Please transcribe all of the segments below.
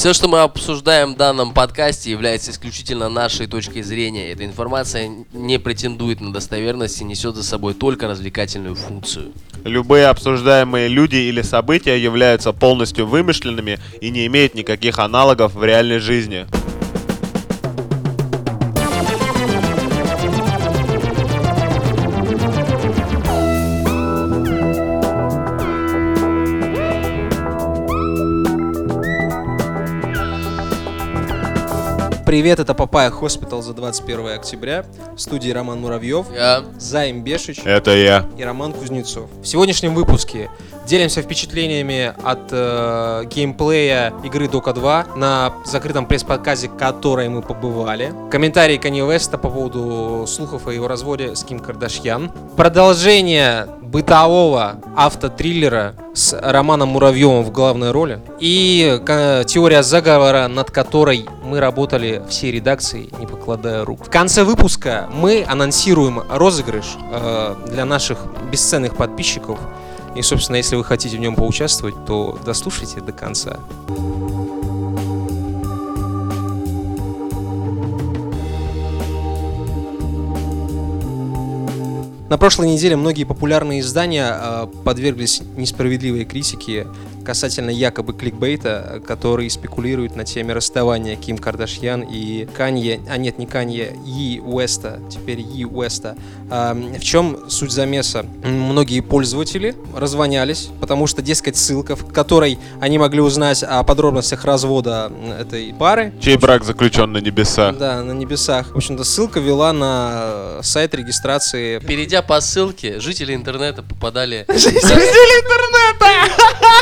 Все, что мы обсуждаем в данном подкасте, является исключительно нашей точкой зрения. Эта информация не претендует на достоверность и несет за собой только развлекательную функцию. Любые обсуждаемые люди или события являются полностью вымышленными и не имеют никаких аналогов в реальной жизни. Привет, это Papaya Hospital за 21 октября. В студии Роман Муравьев, Я... Заим Бешич Это я. и Роман Кузнецов. В сегодняшнем выпуске делимся впечатлениями от э, геймплея игры Дока 2 на закрытом пресс-показе, которой мы побывали. Комментарии Канье Веста по поводу слухов о его разводе с Ким Кардашьян. Продолжение бытового автотриллера с Романом Муравьевым в главной роли. И э, теория заговора, над которой мы работали всей редакцией, не покладая рук. В конце выпуска мы анонсируем розыгрыш э, для наших бесценных подписчиков. И, собственно, если вы хотите в нем поучаствовать, то дослушайте до конца. На прошлой неделе многие популярные издания э, подверглись несправедливой критике касательно якобы кликбейта, который спекулирует на теме расставания Ким Кардашьян и Канье, а нет, не Канье, Yi Уэста, теперь Yi Уэста. А, в чем суть замеса? Многие пользователи развонялись, потому что, дескать, ссылка, в которой они могли узнать о подробностях развода этой пары, Чей брак заключен на небеса? да, на небесах. В общем-то, ссылка вела на сайт регистрации Перейдя по ссылке, жители интернета попадали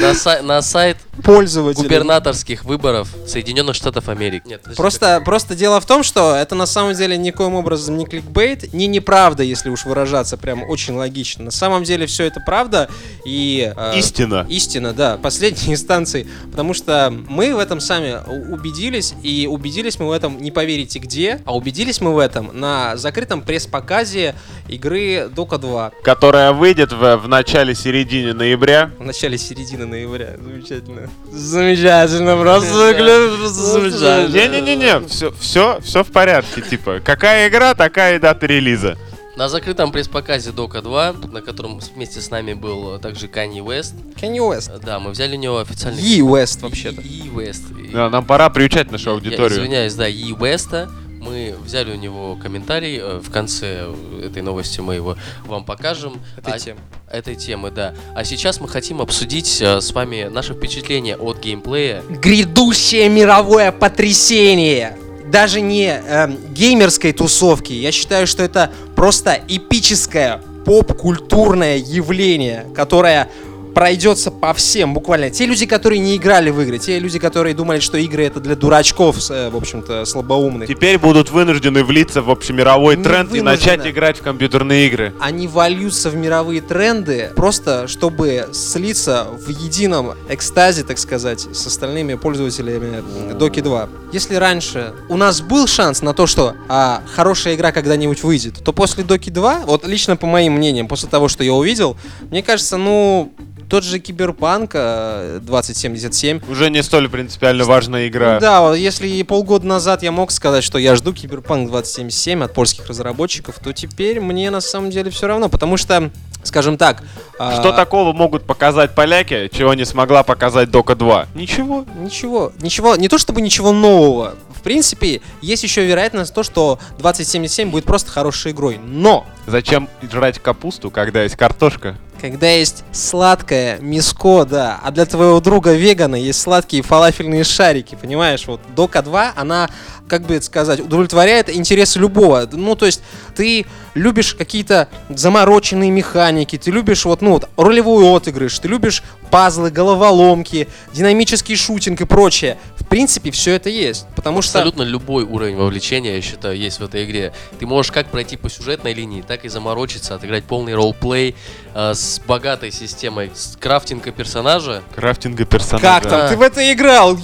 на, сай- на сайт пользователей. губернаторских выборов Соединенных Штатов Америки. Нет, подожди, Просто, просто дело в том, что это на самом деле никоим образом не кликбейт, не неправда, если уж выражаться прям очень логично. На самом деле все это правда и... э, Истина. Истина, да, последней инстанции. Потому что мы в этом сами у- убедились, и убедились мы в этом, не поверите где, а убедились мы в этом на закрытом пресс-показе игры Дока 2 Которая выйдет в, в начале-середине ноября. в начале середины ноября. Замечательно. Замечательно, просто, просто замечательно. Не-не-не-не, все, все, все в порядке. Типа, какая игра, такая и дата релиза. На закрытом пресс-показе Дока 2, на котором вместе с нами был также Канни Уэст, Kanye West. да, мы взяли у него официальный... Yi West, вообще-то. И Уэст. И- Да, нам пора приучать нашу Я аудиторию. извиняюсь, да, И Уэста. Мы взяли у него комментарий. э, В конце этой новости мы его вам покажем. Этой А- темы. Этой темы, да. А сейчас мы хотим обсудить э, с вами наши впечатления от геймплея. Грядущее мировое потрясение. Даже не эм, геймерской тусовки. Я считаю, что это просто эпическое поп-культурное явление, которое пройдется по всем буквально. Те люди, которые не играли в игры, те люди, которые думали, что игры это для дурачков, э, в общем-то, слабоумных. Теперь будут вынуждены влиться в общемировой Не тренд и начать вынуждены. играть в компьютерные игры. они вольются в мировые тренды просто чтобы слиться в едином экстазе, так сказать, с остальными пользователями Доки 2. Если раньше у нас был шанс на то, что а, хорошая игра когда-нибудь выйдет, то после Доки 2, вот лично по моим мнениям, после того, что я увидел, мне кажется, ну, тот же Киберпанк э, 2077 Уже не столь принципиально важная игра. да, если полгода назад я мог сказать, что я жду Киберпанк 2077 от польских разработчиков, то теперь мне на самом деле все равно, потому что, скажем так... Что а, такого могут показать поляки, чего не смогла показать Дока 2? Ничего. Ничего, ничего, не то чтобы ничего нового. В принципе, есть еще вероятность то, что 2077 будет просто хорошей игрой. Но, Зачем жрать капусту, когда есть картошка? когда есть сладкое миско, да, а для твоего друга вегана есть сладкие фалафельные шарики, понимаешь? Вот Дока 2, она, как бы это сказать, удовлетворяет интересы любого. Ну, то есть, ты любишь какие-то замороченные механики, ты любишь вот, ну, вот, ролевой отыгрыш, ты любишь пазлы, головоломки, динамический шутинг и прочее. В принципе, все это есть, потому что... Абсолютно любой уровень вовлечения, я считаю, есть в этой игре. Ты можешь как пройти по сюжетной линии, так и заморочиться, отыграть полный ролплей э, с богатой системой с крафтинга персонажа. Крафтинга персонажа. Как там? Да. Ты в это играл?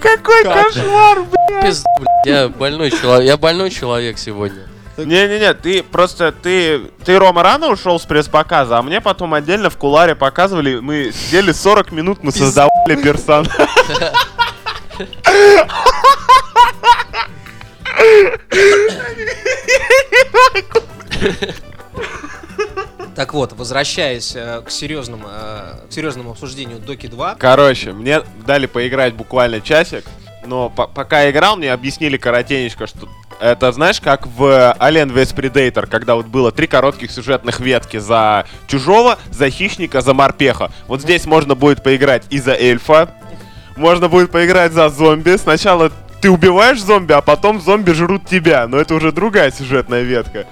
Какой Как? кошмар, блядь, я больной человек, я больной человек сегодня. Не-не-не, ты просто, ты, ты, Рома, рано ушел с пресс-показа, а мне потом отдельно в куларе показывали, мы сидели 40 минут, мы создавали персон. Так вот, возвращаясь э, к серьезному, э, к серьезному обсуждению Доки 2, Короче, мне дали поиграть буквально часик, но по- пока я играл, мне объяснили коротенечко, что это, знаешь, как в Alien vs Predator, когда вот было три коротких сюжетных ветки за чужого, за хищника, за морпеха. Вот здесь можно будет поиграть и за эльфа, можно будет поиграть за зомби. Сначала ты убиваешь зомби, а потом зомби жрут тебя, но это уже другая сюжетная ветка.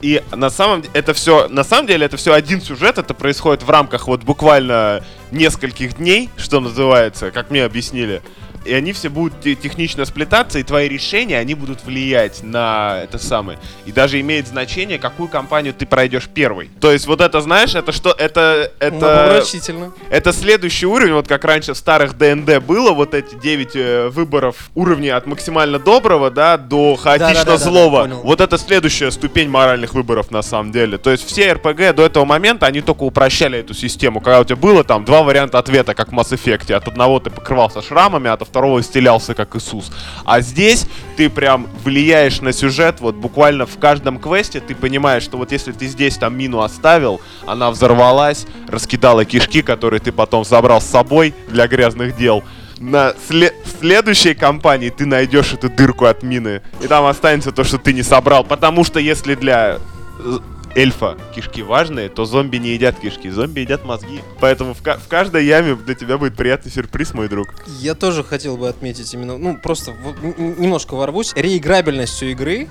И на самом деле это все, на самом деле это все один сюжет, это происходит в рамках вот буквально нескольких дней, что называется, как мне объяснили. И они все будут те- технично сплетаться, и твои решения, они будут влиять на это самое. И даже имеет значение, какую компанию ты пройдешь первый. То есть вот это, знаешь, это что, это, это... Многообразительно. Это следующий уровень, вот как раньше в старых ДНД было, вот эти 9 выборов уровней от максимально доброго, да, до хаотично злого. понял. вот это следующая ступень моральных выборов на самом деле. То есть все РПГ до этого момента, они только упрощали эту систему. Когда у тебя было там два варианта ответа, как в Mass Effect. От одного ты покрывался шрамами, от второго исцелялся, как Иисус. А здесь ты прям влияешь на сюжет, вот буквально в каждом квесте ты понимаешь, что вот если ты здесь там мину оставил, она взорвалась, раскидала кишки, которые ты потом забрал с собой для грязных дел. На сле- следующей кампании ты найдешь эту дырку от мины, и там останется то, что ты не собрал. Потому что если для э, эльфа кишки важные, то зомби не едят кишки, зомби едят мозги. Поэтому в, ка- в каждой яме для тебя будет приятный сюрприз, мой друг. Я тоже хотел бы отметить именно, ну, просто немножко ворвусь. Реиграбельность у игры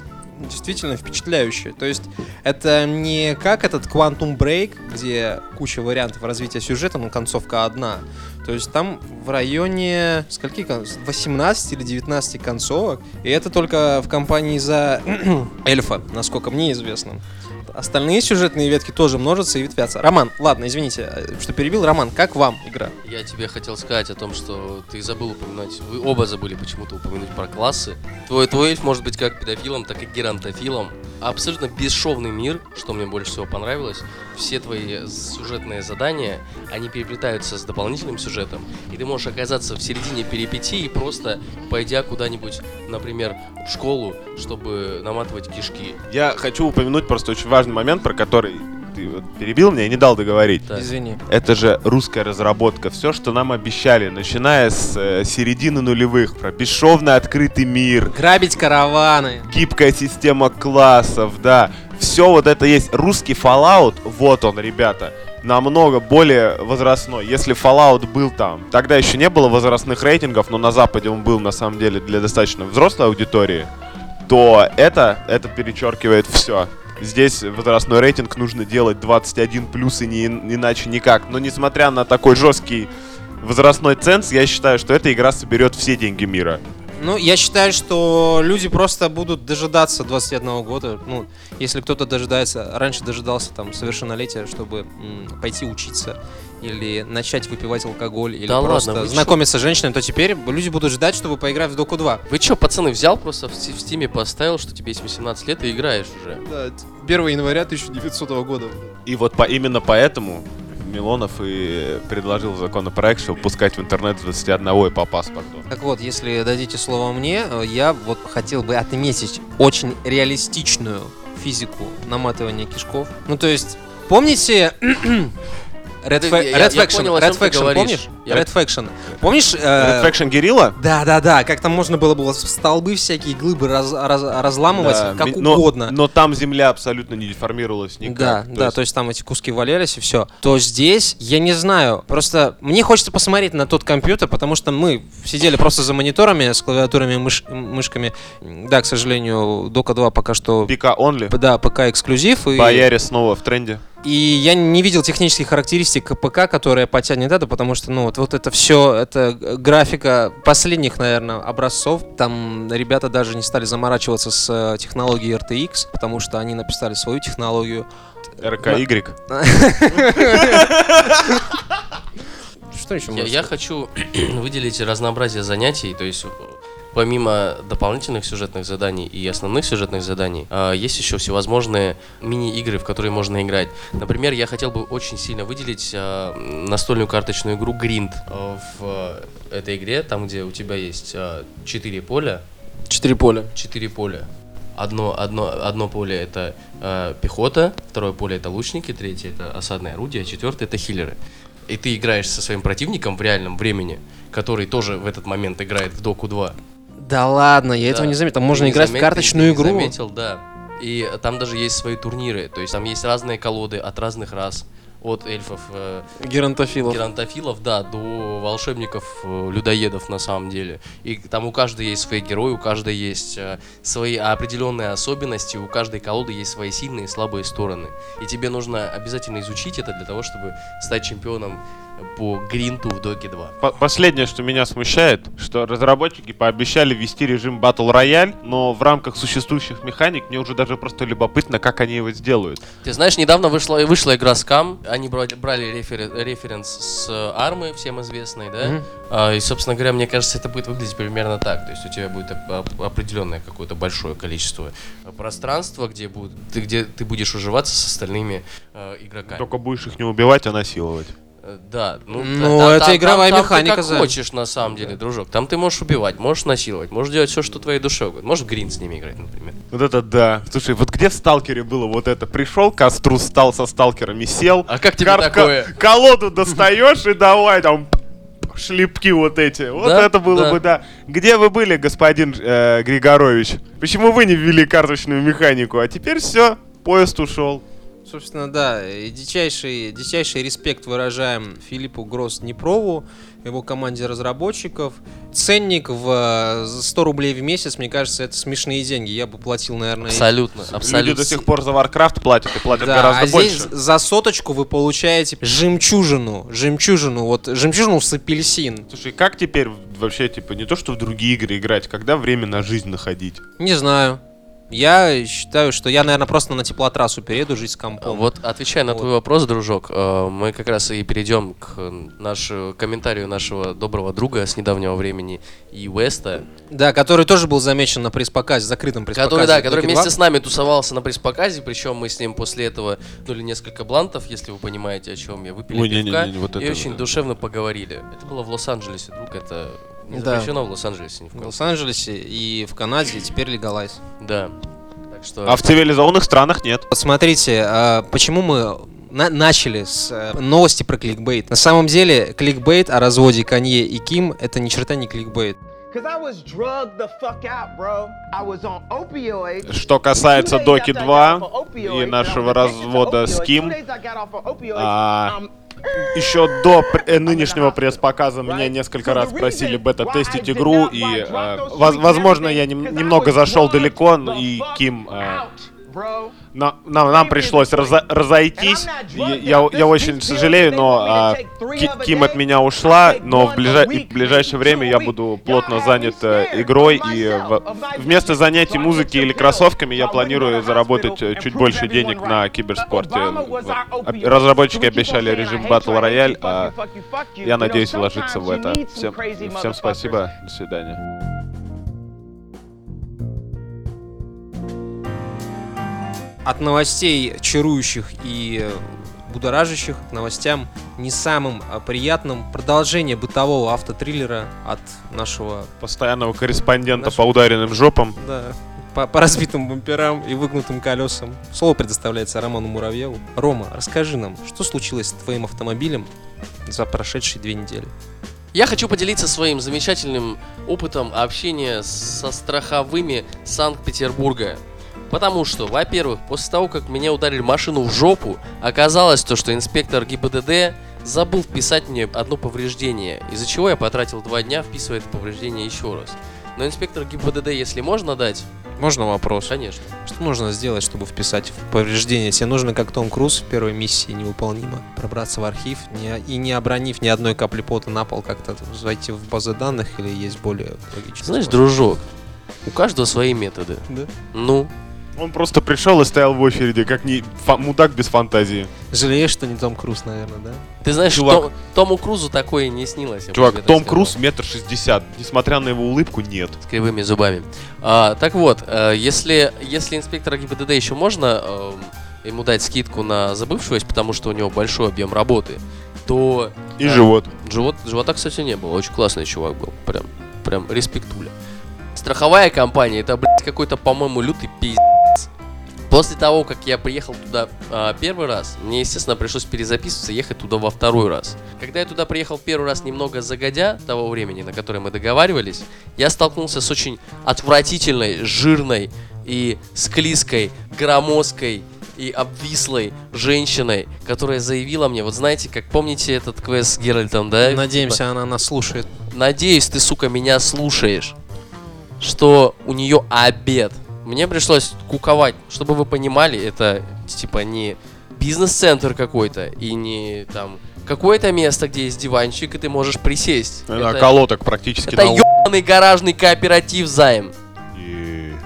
действительно впечатляющая. То есть это не как этот Quantum Break, где куча вариантов развития сюжета, но концовка одна. То есть там в районе скольки, кон- 18 или 19 концовок, и это только в компании за эльфа, насколько мне известно. Остальные сюжетные ветки тоже множатся и ветвятся. Роман, ладно, извините, э, что перебил. Роман, как вам игра? Я тебе хотел сказать о том, что ты забыл упоминать, вы оба забыли почему-то упомянуть про классы. Твой, твой эльф может быть как педофилом, так и геронтофилом. Абсолютно бесшовный мир, что мне больше всего понравилось. Все твои сюжетные задания, они переплетаются с дополнительным сюжетом, и ты можешь оказаться в середине перипетии, просто пойдя куда-нибудь, например, в школу, чтобы наматывать кишки. Я хочу упомянуть просто очень важный момент, про который ты перебил меня и не дал договорить. Да. Извини. Это же русская разработка. Все, что нам обещали, начиная с э, середины нулевых, про бесшовный открытый мир, Грабить караваны. гибкая система классов, да. Все вот это есть. Русский Fallout, вот он, ребята, намного более возрастной. Если Fallout был там, тогда еще не было возрастных рейтингов, но на Западе он был на самом деле для достаточно взрослой аудитории, то это, это перечеркивает все. Здесь возрастной рейтинг нужно делать 21 плюс и не, иначе никак. Но несмотря на такой жесткий возрастной ценз, я считаю, что эта игра соберет все деньги мира. Ну, я считаю, что люди просто будут дожидаться 21 года. Ну, если кто-то дожидается, раньше дожидался там совершеннолетия, чтобы м, пойти учиться или начать выпивать алкоголь, или Да ладно, просто чё? знакомиться с женщинами, то теперь люди будут ждать, чтобы поиграть в Доку 2. Вы чё, пацаны, взял просто в, Сти- в стиме поставил, что тебе есть 18 лет и играешь уже? Да, 1 января 1900 года. И вот по, именно поэтому Милонов и предложил законопроект, чтобы пускать в интернет с 21 и по паспорту. Так вот, если дадите слово мне, э, я вот хотел бы отметить очень реалистичную физику наматывания кишков. Ну, то есть, помните... Red, Fa- я- Red я Faction, понял, о Red чем ты Faction, говоришь. помнишь? Я- Red Faction. Помнишь? э, Red Faction Guerrilla? Да, да, да, как там можно было было столбы всякие, глыбы раз- раз- разламывать Да, как ми- но, угодно. Но там земля абсолютно не деформировалась никак. Да, То да, есть то есть там эти куски валялись и все. То здесь, я не знаю, просто мне хочется посмотреть на тот компьютер, потому что мы сидели просто за мониторами с клавиатурами и мыш- мышками. Да, к сожалению, Дока 2 пока что... Пика only. Да, ПК эксклюзив. И, Бояре снова в тренде. И я не видел технических характеристик ПК, которая потянет это, потому что, ну, вот, вот это все, это графика последних, наверное, образцов. Там ребята даже не стали заморачиваться с э, технологией RTX, потому что они написали свою технологию. РКY. Что еще Я, я хочу выделить разнообразие занятий, то есть э, помимо дополнительных сюжетных заданий и основных сюжетных заданий, а, есть еще всевозможные мини-игры, в которые можно играть. Например, я хотел бы очень сильно выделить а, настольную карточную игру Grind а, в этой игре, там, где у тебя есть четыре поля, Четыре поля. четыре поля. Одно, одно, одно поле это э, пехота, второе поле это лучники, третье это осадное орудие, четвертое это хиллеры. И ты играешь со своим противником в реальном времени, который тоже в этот момент играет в Доку 2. Да ладно, я этого Да. не заметил. Там Ты можно играть в заметил, карточную ты не игру. заметил, да. И там даже есть свои турниры, то есть там есть разные колоды от разных рас. От эльфов, э, Геронтофилов. геронтофилов, да, до волшебников, э, людоедов на самом деле. И там у каждой есть свои герои, у каждой есть э, свои определенные особенности, у каждой колоды есть свои сильные и слабые стороны. И тебе нужно обязательно изучить это для того, чтобы стать чемпионом по гринту в Доке 2. По- Последнее, что меня смущает, что разработчики пообещали ввести режим Battle Royale, но в рамках существующих механик мне уже даже просто любопытно, как они его сделают. Ты знаешь, недавно вышла, вышла игра Scam, они брали, брали рефер- референс с армы, всем известной, да? Мгм. А, и, собственно говоря, мне кажется, это будет выглядеть примерно так. То есть у тебя будет оп- оп- определенное какое-то большое количество э, пространства, где, будут, ты, где ты будешь уживаться с остальными э, игроками. Только будешь их не убивать, а насиловать. Э, Да, ну, Ну, та- это там- игровая там механика, Ты как за- хочешь, на самом деле, дружок. Там ты можешь убивать, можешь насиловать, можешь делать все, что твоей душе угодно. Можешь грин с ними играть, например. Вот это да. Слушай, вот где в Сталкере было вот это? Пришел, костру стал со сталкерами, сел. А как тебе кар- такое? ко- колоду достаешь и давай там шлепки вот эти. Вот Да, это было да. бы, да. Где вы были, господин э, Григорович? Почему вы не ввели карточную механику? А теперь все, поезд ушел. Собственно, да, и дичайший, дичайший респект выражаем Филиппу Гросс Днепрову, его команде разработчиков. Ценник в э, 100 рублей в месяц, мне кажется, это смешные деньги. Я бы платил, наверное... и- Абсолютно, Люди абсолютно. до сих пор за Warcraft платят и платят Да, гораздо а здесь больше. за соточку вы получаете жемчужину, жемчужину, вот жемчужину с апельсин. Слушай, как теперь вообще, типа, не то что в другие игры играть, когда время на жизнь находить? Не знаю. Я считаю, что я, наверное, просто на теплотрассу перееду жить с компом. Вот, отвечая на Вот. твой вопрос, дружок, э, мы как раз и перейдем к нашу, комментарию нашего доброго друга с недавнего времени и Уэста, Да, который тоже был замечен на пресс-показе, закрытом пресс-показе. который, да, который вместе 2. с нами тусовался на пресс-показе, причем мы с ним после этого ну несколько блантов, если вы понимаете, о чем я, выпили Ой, не, не, пивка не, вот и это очень да. душевно поговорили. Это было в Лос-Анджелесе, друг, это не Да. запрещено в Лос-Анджелесе ни в В Лос-Анджелесе и в Канаде теперь легалайз. Да. Так что... А в цивилизованных странах нет. Вот смотрите, а, почему мы на- начали с э, новости про кликбейт. На самом деле, кликбейт о разводе Канье и Ким это ни черта не кликбейт. Out. Что касается Доки after I 2 got off of и нашего развода с Ким, а, еще до э, нынешнего пресс-показа меня несколько раз просили бета-тестить игру, и э, возможно, я немного зашел далеко, и Ким... нам, нам пришлось разо- разойтись. Я, я- я очень сожалею, но а, Ки- Ким от меня ушла, но в, ближа- в ближайшее время я буду плотно занят э, игрой, и в- вместо занятий музыки или кроссовками я планирую заработать э, чуть больше денег на киберспорте. Разработчики обещали режим Battle Royale, а я надеюсь вложиться в это. Всем, всем спасибо, до свидания. От новостей чарующих и будоражащих к новостям не самым а, приятным продолжение бытового автотриллера от нашего Постоянного корреспондента Наш- по ударенным жопам. да, по, по разбитым бамперам и выгнутым колесам. Слово предоставляется Роману Муравьеву. Рома, расскажи нам, что случилось с твоим автомобилем за прошедшие две недели? Я хочу поделиться своим замечательным опытом общения со страховыми Санкт-Петербурга. Потому что, во-первых, после того, как меня ударили машину в жопу, оказалось то, что инспектор ГИБДД забыл вписать мне одно повреждение, из-за чего я потратил два дня, вписывая это повреждение еще раз. Но инспектор ГИБДД, если можно дать, Можно вопрос? конечно. Что нужно сделать, чтобы вписать в повреждение? Тебе нужно, как Том Круз в первой миссии невыполнимо, пробраться в архив не- и не обронив ни одной капли пота на пол, как-то зайти в базы данных или есть более логичный Знаешь, способ? дружок, у каждого свои методы. Да? Ну, Он просто пришел и стоял в очереди, как не фа- мудак без фантазии. Жалеешь, что не Том Круз, наверное, да? Ты знаешь, Чувак. Том- Тому Крузу такое не снилось. я бы Чувак, тебе так Том сказал. Круз метр шестьдесят. Несмотря на его улыбку, нет. С кривыми зубами. А, так вот, э, если, если инспектора ГИБДД еще можно эм, ему дать скидку на забывчивость, потому что у него большой объем работы, то И Да. живот. живот, живота, кстати, не было. Очень классный чувак был. Прям, прям респектуля. Страховая компания, это, блядь, какой-то, по-моему, лютый пиздец. После того, как я приехал туда а, первый раз, мне, естественно, пришлось перезаписываться, ехать туда во второй раз. Когда я туда приехал первый раз немного загодя того времени, на которое мы договаривались, я столкнулся с очень отвратительной, жирной и склизкой, громоздкой и обвислой женщиной, которая заявила мне, вот знаете, как помните этот квест с Геральтом, да? Надеемся, она нас слушает. Надеюсь, ты, сука, меня слушаешь. Что у нее обед. Мне пришлось куковать. Чтобы вы понимали, это типа не бизнес-центр какой-то и не там какое-то место, где есть диванчик, и ты можешь присесть. Это это колоток практически это ебаный гаражный кооператив займ.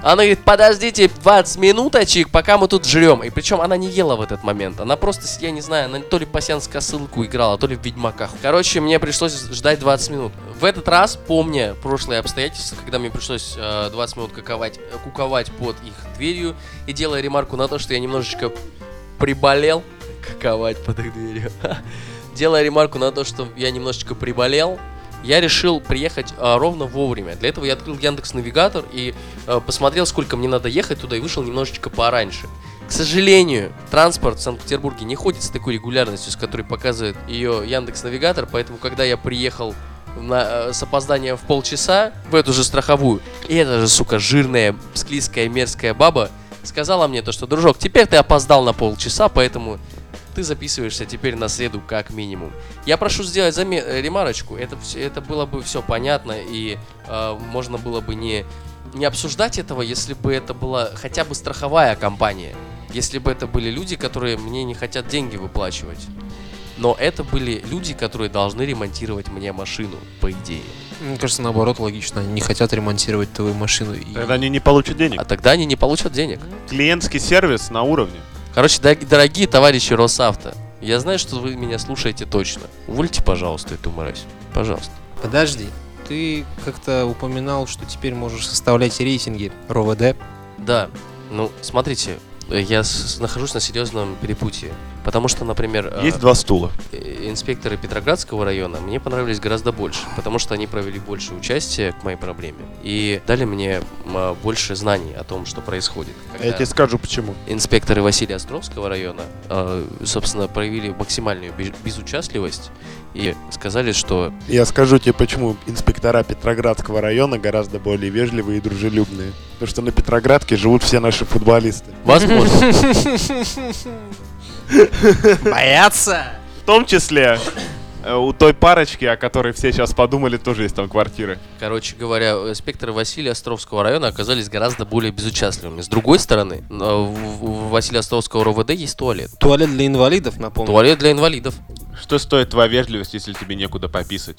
Она говорит, подождите 20 минуточек, пока мы тут жрем. И причем она не ела в этот момент. Она просто, я не знаю, она то ли пассианс косылку играла, то ли в Ведьмаках. Короче, мне пришлось ждать 20 минут. В этот раз, помня прошлые обстоятельства, когда мне пришлось э, 20 минут куковать, э, куковать под их дверью и делая ремарку на то, что я немножечко приболел, куковать под их дверью, делая ремарку на то, что я немножечко приболел, я решил приехать а, ровно вовремя. Для этого я открыл Яндекс Навигатор и а, посмотрел, сколько мне надо ехать туда, и вышел немножечко пораньше. К сожалению, транспорт в Санкт-Петербурге не ходит с такой регулярностью, с которой показывает ее Яндекс Навигатор, поэтому когда я приехал на, э, с опозданием в полчаса в эту же страховую, и эта же, сука, жирная, склизкая, мерзкая баба сказала мне то, что, дружок, теперь ты опоздал на полчаса, поэтому ты записываешься теперь на среду как минимум. Я прошу сделать заме- э, ремарочку. Это, это было бы все понятно и э, можно было бы не, не обсуждать этого, если бы это была хотя бы страховая компания. Если бы это были люди, которые мне не хотят деньги выплачивать. Но это были люди, которые должны ремонтировать мне машину, по идее. Мне кажется, наоборот, логично. Они не хотят ремонтировать твою машину. и- Тогда они не получат денег. А тогда они не получат денег. Клиентский сервис на уровне. Короче, дорогие товарищи Росавто, я знаю, что вы меня слушаете точно. Увольте, пожалуйста, эту мразь. Пожалуйста. Подожди. Ты как-то упоминал, что теперь можешь составлять рейтинги РОВД. Да, ну, смотрите, я с- нахожусь на серьезном перепутье. Потому что, например, э, Есть два стула. э, инспекторы Петроградского района мне понравились гораздо больше, потому что они провели больше участия к моей проблеме и дали мне а, больше знаний о том, что происходит. Я тебе скажу почему. инспекторы Василия Островского района, э, собственно, проявили максимальную без- безучастливость и сказали, что Я скажу тебе, почему инспектора Петроградского района гораздо более вежливые и дружелюбные. Потому что на Петроградке живут все наши футболисты. возможно, Боятся! В том числе у той парочки, о которой все сейчас подумали, тоже есть там квартиры. короче говоря, инспекторы Василия Островского района оказались гораздо более безучастливыми. С другой стороны, э, в в Василия Островского РОВД есть туалет. Туалет для инвалидов, напомню. Туалет для инвалидов. Что стоит твоя вежливость, если тебе некуда пописать?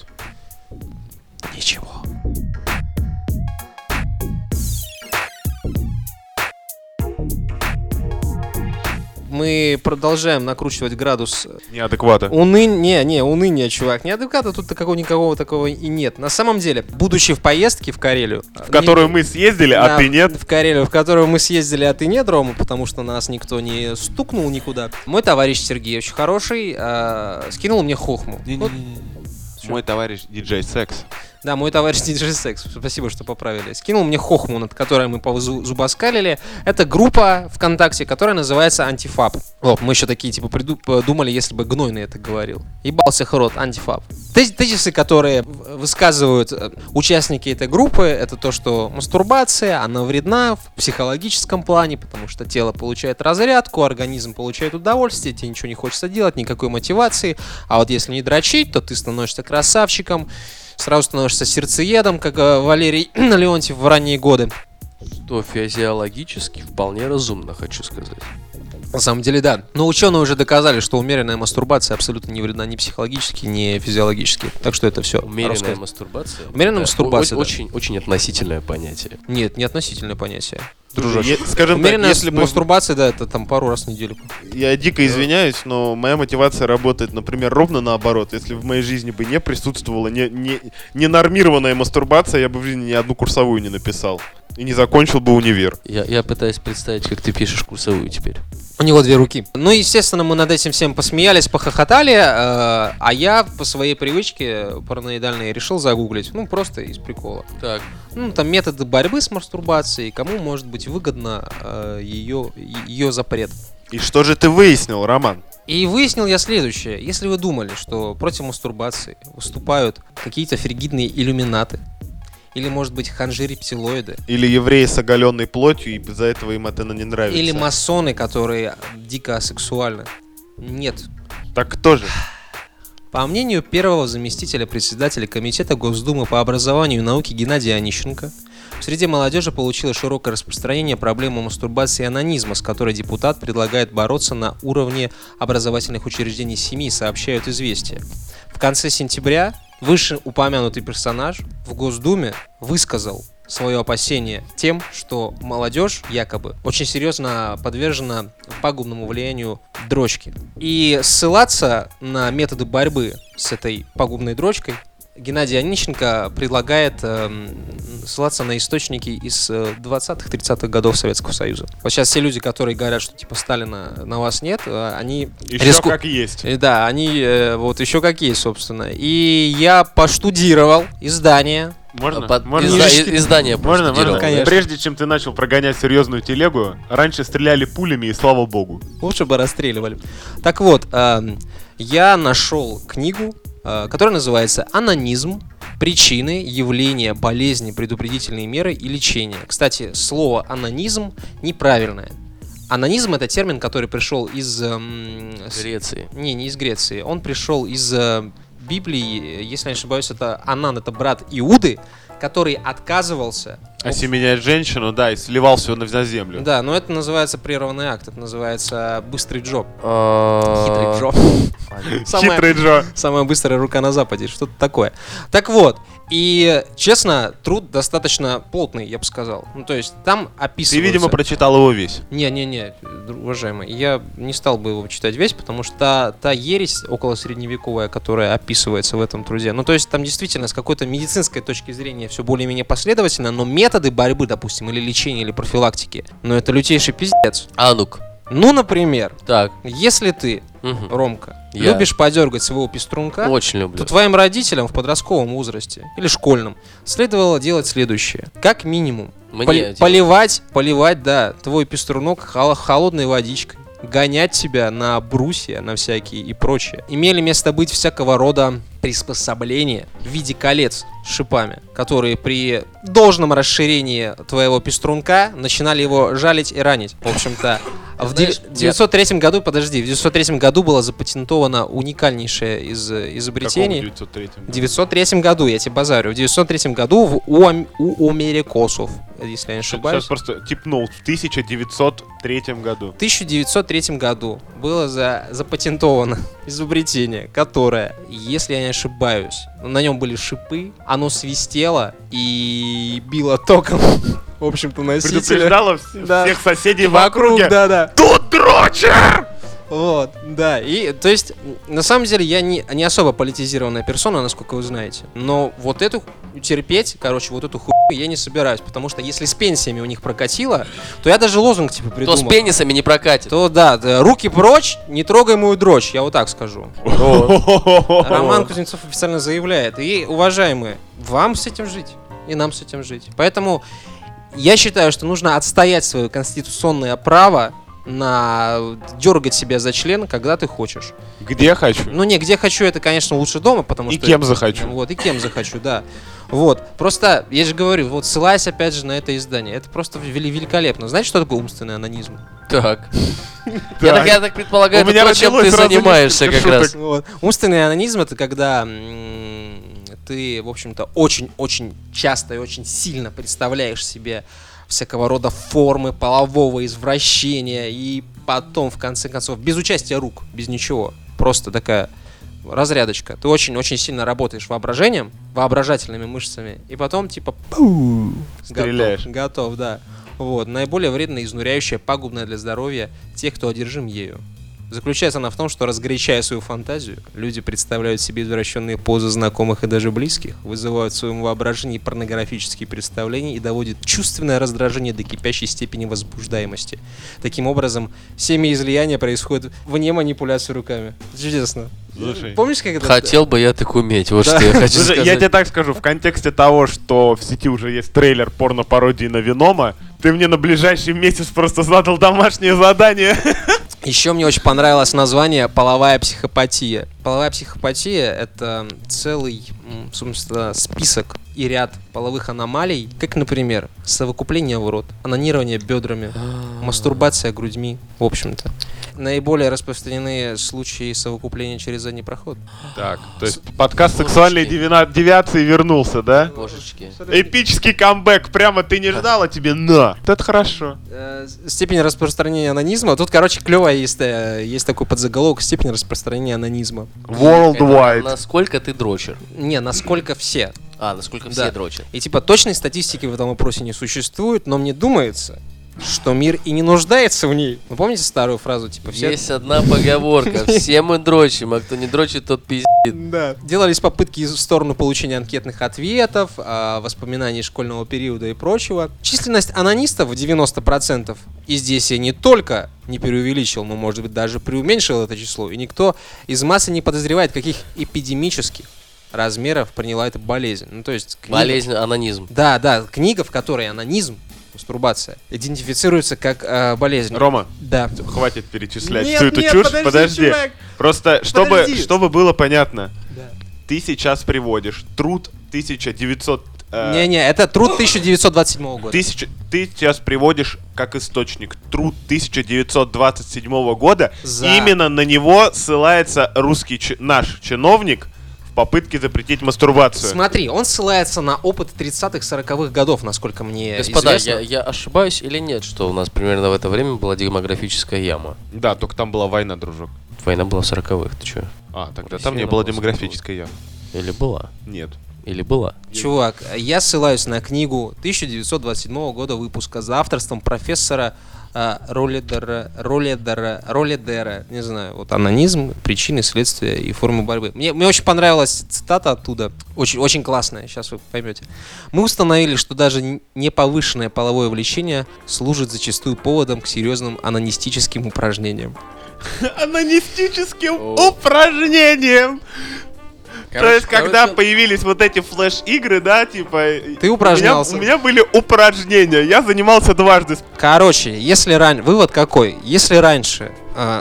Ничего. Мы продолжаем накручивать градус Неадеквата. Уныние, не, не, уныние, чувак. Неадеквата тут такого никакого такого и нет. На самом деле, будучи в поездке в Карелию... В которую мы съездили, а ты нет. В Карелию, в которую мы съездили, а ты нет, Рома, потому что нас никто не стукнул никуда. Мой товарищ Сергей, очень хороший, а, скинул мне хохму. Вот, Мой товарищ диджей Секс. Да, мой товарищ DJ Sex, спасибо, что поправили. Скинул мне хохму, над которой мы зубоскалили. Это группа ВКонтакте, которая называется Антифаб. Вот, мы еще такие, типа, приду- подумали, если бы Гнойный это говорил. Ебался их рот, Антифаб. Тез- Тезисы, которые высказывают э, участники этой группы, это то, что мастурбация, она вредна в психологическом плане, потому что тело получает разрядку, организм получает удовольствие, тебе ничего не хочется делать, никакой мотивации. А вот если не дрочить, то ты становишься красавчиком, сразу становишься сердцеедом, как э, Валерий Леонтьев в ранние годы. Что физиологически вполне разумно, хочу сказать. На самом деле, да. Но ученые уже доказали, что умеренная мастурбация абсолютно не вредна ни психологически, ни физиологически. Так что это все. Умеренная мастурбация. Умеренная Да, мастурбация, о- да. Очень, очень относительное понятие. Нет, не относительное понятие. Слушай, е- скажем так, Умеренная если бы мастурбация, да, это там пару раз в неделю. я дико извиняюсь, но моя мотивация работает, например, ровно наоборот. Если в моей жизни бы не присутствовала не, не, ненормированная мастурбация, я бы в жизни ни одну курсовую не написал. И не закончил бы универ. Я, я пытаюсь представить, как ты пишешь курсовую теперь. У него две руки. Ну, естественно, мы над этим всем посмеялись, похохотали, э, а я по своей привычке параноидальной решил загуглить. Ну, просто из прикола. Так, Ну, там методы борьбы с мастурбацией, кому может быть выгодно э, ее, ее запрет. И что же ты выяснил, Роман? И выяснил я следующее. Если вы думали, что против мастурбации выступают какие-то фригидные иллюминаты, или, может быть, ханжи-рептилоиды, Или евреи с оголенной плотью, и из-за этого им это не нравится. или масоны, которые дико асексуальны. Нет. Так кто же? По мнению первого заместителя председателя Комитета Госдумы по образованию и науке Геннадия Онищенко, в среде молодежи получила широкое распространение проблемы мастурбации и анонизма, с которой депутат предлагает бороться на уровне образовательных учреждений семьи, сообщают известия. В конце сентября вышеупомянутый персонаж в Госдуме высказал свое опасение тем, что молодежь якобы очень серьезно подвержена пагубному влиянию дрочки. И ссылаться на методы борьбы с этой пагубной дрочкой Геннадий Онищенко предлагает эм, ссылаться на источники из э, 20-30-х годов Советского Союза. Вот сейчас все люди, которые говорят, что типа Сталина на вас нет, э, они Еще риску- как есть. Э, Да, они э, вот еще какие, собственно. И я поштудировал издание. Можно? Под- Можно? изда- издание Можно, можно? Конечно. Прежде чем ты начал прогонять серьезную телегу, раньше стреляли пулями, и слава богу. Лучше бы расстреливали. Так вот, эм, я нашел книгу, э, которая называется «Анонизм. Причины, явления, болезни, предупредительные меры и лечение». Кстати, слово «анонизм» неправильное. Анонизм — это термин, который пришел из... эм, с- Греции. Не, не из Греции. Он пришел из э, Библии. Если я не ошибаюсь, это Анан, это брат Иуды, который отказывался Осеменять женщину, да, и сливал все на, землю. Да, но это называется прерванный акт, это называется быстрый джоб. А, Хитрый джоб. Самая, Хитрый Джо. самая быстрая рука на западе, что-то такое. Так вот, и честно, труд достаточно плотный, я бы сказал. Ну, то есть там Ты, описываются... видимо, прочитал его весь. Не-не-не, уважаемый, я не стал бы его читать весь, потому что та, та ересь около средневековая, которая описывается в этом труде, ну то есть там действительно с какой-то медицинской точки зрения все более-менее последовательно, но методы борьбы, допустим, или лечения, или профилактики, ну это лютейший пиздец. А ну-ка. Ну, например, Так. если ты, мгм. Ромка, Я. любишь подергать своего пеструнка, Очень люблю. то твоим родителям в подростковом возрасте или школьном следовало делать следующее. Как минимум, Мне Поли- делать. поливать, поливать, да, твой пеструнок хол- холодной водичкой. Гонять тебя на брусья, на всякие и прочее. Имели место быть всякого рода приспособления в виде колец шипами, которые при должном расширении твоего пеструнка начинали его жалить и ранить. В общем-то, в Знаешь, дев- 903 году, подожди, в 903 году было запатентовано уникальнейшее из изобретений. В 903 В 903 году, я тебе базарю, в 903 году в, у, Ам- у америкосов, если я не ошибаюсь, Сейчас просто типнул в 1903 году. в 1903 году было за, запатентовано изобретение, которое, если я не ошибаюсь, на нем были шипы, оно свистело и било током, в общем-то, носителя. Предупреждала вс- Да. всех соседей в Вокруг, округе. да-да. Тут дрочер! Вот, да. И, то есть, на самом деле, я не, не особо политизированная персона, насколько вы знаете. Но вот эту терпеть, короче, вот эту хуйню я не собираюсь. Потому что если с пенсиями у них прокатило, то я даже лозунг типа придумал. с пенисами не прокатит. То да, да, руки прочь, не трогай мою дрочь, я вот так скажу. Роман Кузнецов официально заявляет. И, уважаемые, вам с этим жить. И нам с этим жить. Поэтому я считаю, что нужно отстоять свое конституционное право на дергать себя за член, когда ты хочешь. Где хочу? Ну не, где хочу, это, конечно, лучше дома, потому И что... кем захочу. Вот, и кем захочу, да. Вот, просто, я же говорю, вот ссылаясь опять же на это издание, это просто вели- великолепно. Знаете, что такое умственный анонизм? Так. Я так, я так предполагаю, У это меня то, чем ты занимаешься как раз. Умственный анонизм это когда ты, в общем-то, очень-очень часто и очень сильно представляешь себе всякого рода формы полового извращения и потом, в конце концов, без участия рук, без ничего. Просто такая разрядочка. Ты очень-очень сильно работаешь воображением, воображательными мышцами, и потом типа пу, Стреляешь. Готов, готов, да. Вот. Наиболее вредная, изнуряющая, пагубная для здоровья тех, кто одержим ею. Заключается она в том, что разгорячая свою фантазию, люди представляют себе извращенные позы знакомых и даже близких, вызывают в своем воображении порнографические представления и доводят чувственное раздражение до кипящей степени возбуждаемости. Таким образом, семяизлияние происходит вне манипуляции руками. Чудесно. Слушай. Помнишь, как это... Хотел бы я так уметь, вот Да. что я хочу Слушай, сказать. я тебе так скажу, в контексте того, что в сети уже есть трейлер порно-пародии на Венома, ты мне на ближайший месяц просто задал домашнее задание. Еще мне очень понравилось название «Половая психопатия». Половая психопатия — это целый, собственно, список и ряд половых аномалий, как, например, совокупление в рот, анонирование бедрами, мастурбация грудьми, в общем-то. Наиболее распространенные случаи совокупления через задний проход. Так, то есть подкаст сексуальной девиации вернулся, да? Божечки. Эпический камбэк, прямо ты не ждал, а тебе на. Это хорошо. Э, степень распространения анонизма. Тут, короче, клево есть, э, есть такой подзаголовок «Степень распространения анонизма». Worldwide. Насколько ты дрочер? Не, насколько все. А, насколько Да. все дрочат. И типа точной статистики в этом вопросе не существует, но мне думается, что мир и не нуждается в ней. Вы помните старую фразу, типа все... Есть одна поговорка. Все мы дрочим, а кто не дрочит, тот пиздит. Да. Делались попытки в сторону получения анкетных ответов, а, воспоминаний школьного периода и прочего. Численность анонистов в 90%. И здесь я не только не преувеличил, но, может быть, даже преуменьшил это число. И никто из массы не подозревает, каких эпидемических размеров приняла эта болезнь. Ну, то есть... книга- Болезнь, анонизм. Да, да, книга, в которой анонизм, мастурбация, идентифицируется как э, болезнь. Рома, Да. хватит перечислять Нет, всю эту нет, чушь. подожди, Подожди. чувак. Просто, чтобы, Подожди. чтобы было понятно, Да. ты сейчас приводишь труд 1900... э, Не-не, это труд 1927 года. Тысяча, ты сейчас приводишь как источник труд 1927 года. За. Именно на него ссылается русский наш чиновник в попытке запретить мастурбацию. Смотри, он ссылается на опыт 30-х, 40-х годов, насколько мне Господа, известно. я, я ошибаюсь или нет, что у нас примерно в это время была демографическая яма? Да, только там была война, дружок. Война была в 40-х, ты чё? А, тогда Россия там не было была демографической ямы. Или была? Нет. Или была? Чувак, я ссылаюсь на книгу 1927 года выпуска за авторством профессора Ролледера, Ролледера, Ролледера, не знаю, вот анонизм, причины, следствия и формы борьбы. Мне, мне очень понравилась цитата оттуда, очень, очень классная, сейчас вы поймете. Мы установили, что даже неповышенное половое влечение служит зачастую поводом к серьезным анонистическим упражнениям. Анонистическим О. То есть, Короче, когда короче, появились вот эти флеш-игры, да, типа... Ты у меня- упражнялся. У меня, были упражнения, я занимался дважды. Короче, если ран... вывод какой? Если раньше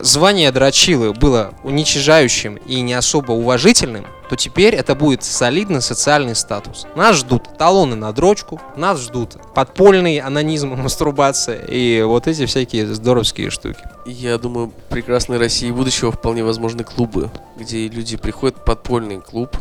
звание дрочилы было уничижающим и не особо уважительным, то теперь это будет солидный социальный статус. Нас ждут талоны на дрочку, нас ждут подпольный анонизм, мастурбация и вот эти всякие здоровские штуки. Я думаю, прекрасной России будущего вполне возможны клубы, где люди приходят в подпольный клуб.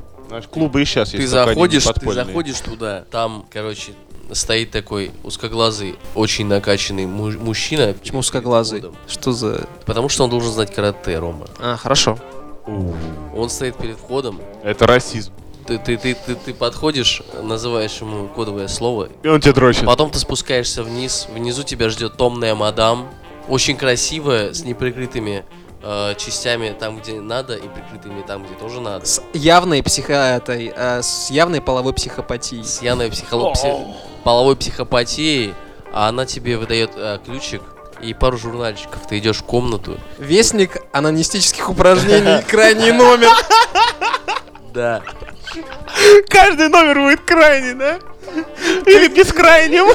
Клубы и сейчас Ты есть, заходишь, ты заходишь туда, там, короче, стоит такой узкоглазый, очень накачанный му- мужчина. Почему узкоглазый? входом. Что за... Потому что он должен знать карате, Рома. А, хорошо. Он стоит перед входом, Это расизм. ты, ты, ты, ты, ты подходишь, называешь ему кодовое слово, И он тебя дрочит. Потом ты спускаешься вниз, внизу тебя ждет томная мадам, очень красивая, с неприкрытыми э, частями там, где надо, и прикрытыми там, где тоже надо. С явной психо... этой, э, с явной половой психопатией. С явной психоло- пси- половой психопатией, а она тебе выдает э, ключик и пару журнальчиков. Ты идешь в комнату. Вестник анонистических упражнений, крайний номер. Да. Каждый номер будет крайний, да? Или бескрайним.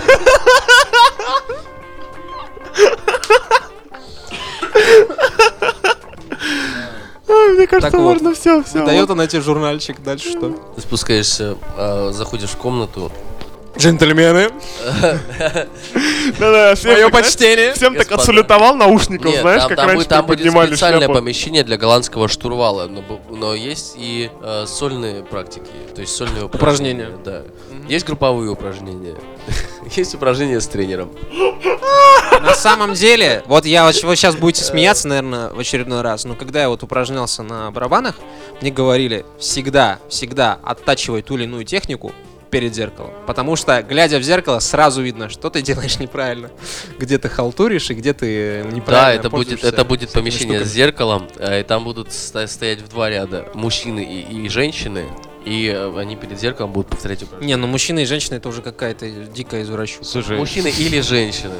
Мне кажется, Так вот, можно все, все. Дает он эти журнальчик, дальше что? Ты спускаешься, э, заходишь в комнату, Джентльмены, Да-да, всем мое почтение. Всем так отсалютовал наушником, Нет, знаешь, как раньше там будет специальное помещение для голландского штурвала, но, есть и э, сольные практики, то есть сольные упражнения. Упражнения. Да. Есть групповые упражнения. Есть упражнения с тренером. На самом деле, вот я вот вы сейчас будете смеяться, наверное, в очередной раз, но когда я вот упражнялся на барабанах, мне говорили всегда, всегда оттачивай ту или иную технику перед зеркалом. Потому что, глядя в зеркало, сразу видно, что ты делаешь неправильно. Где ты халтуришь и где ты неправильно Да, это будет, это будет помещение с штуками. зеркалом, э, и там будут стоять в два ряда мужчины и, и женщины, и э, они перед зеркалом будут повторять упражнения. Не, ну мужчина и женщина это уже какая-то дикая извращенка. Слушай, Мужчины или женщины.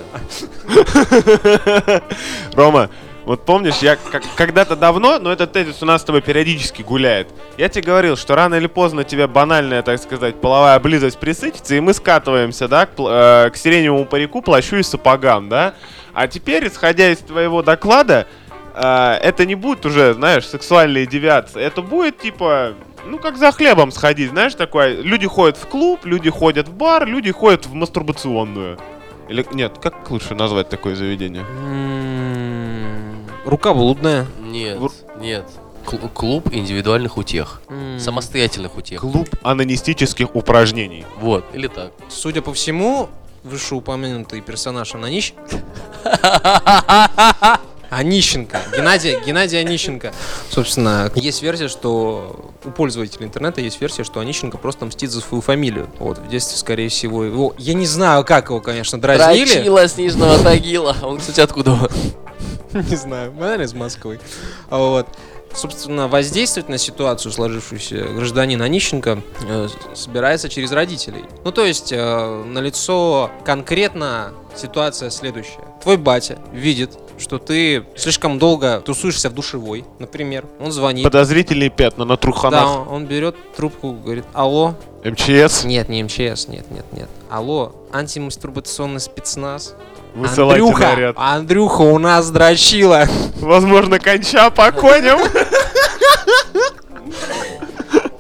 Рома, вот помнишь, я как- когда-то давно, но этот тезис у нас с тобой периодически гуляет. Я тебе говорил, что рано или поздно тебе банальная, так сказать, половая близость присытится, и мы скатываемся, да, к, э, к сиреневому парику, плащу и сапогам, да. А теперь, исходя из твоего доклада, э, это не будет уже, знаешь, сексуальные девиации. Это будет типа, ну как за хлебом сходить, знаешь, такое. Люди ходят в клуб, люди ходят в бар, люди ходят в мастурбационную. Или нет, как лучше назвать такое заведение? М, Рука блудная. Нет, нет. Кл- Клуб индивидуальных утех. М, Самостоятельных утех. Клуб анонистических упражнений. Вот, или так. Судя по всему, вышеупомянутый персонаж Анонищ... Онищенко. Геннадий, Геннадий Онищенко. Собственно, есть версия, что у пользователей интернета есть версия, что Онищенко просто мстит за свою фамилию. Вот, в детстве, скорее всего, его... Я не знаю, как его, конечно, дразнили. Дрочила с Нижнего Тагила. Он, кстати, откуда? Он? Не знаю, наверное, из Москвы. А Вот. Собственно, воздействовать на ситуацию, сложившуюся гражданин Онищенко, э, собирается через родителей. Ну, то есть, э, налицо конкретно ситуация следующая. Твой батя видит, что ты слишком долго тусуешься в душевой, например. Он звонит. Подозрительные пятна на Да, труханах. он берет трубку, говорит, алло. МЧС. Нет, не МЧС, нет, нет, нет. Алло, антимастурбационный спецназ. Высылайте Андрюха, наряд. Андрюха у нас дрочила. Возможно, конча по коням.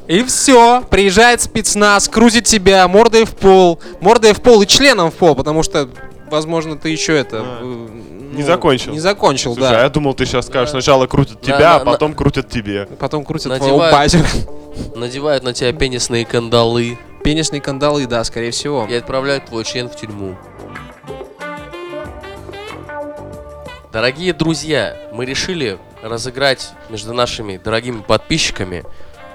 И все, приезжает спецназ, крутит тебя мордой в пол, мордой в пол и членом в пол, потому что, возможно, ты еще это... А, э, не закончил. Не закончил, Слушай, а да. я думал, ты сейчас скажешь, сначала крутят На- тебя, а на- потом крутят тебе. Потом крутят Надевают- твоего батю. Надевают на тебя пенисные кандалы Пенисные кандалы, да, скорее всего. и отправляют твой член в тюрьму. Дорогие друзья, мы решили разыграть между нашими дорогими подписчиками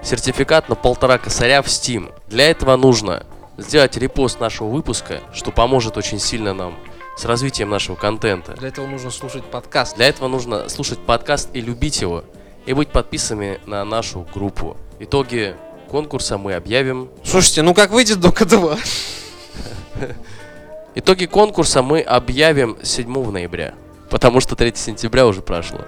сертификат на полтора косаря в Steam. Для этого нужно сделать репост нашего выпуска, что поможет очень сильно нам с развитием нашего контента. Для этого нужно слушать подкаст. Для этого нужно слушать подкаст и любить его, и быть подписанными на нашу группу. Итоги конкурса мы объявим. Слушайте, ну как выйдет Дока 2? Итоги конкурса мы объявим 7 ноября, потому что 3 сентября уже прошло.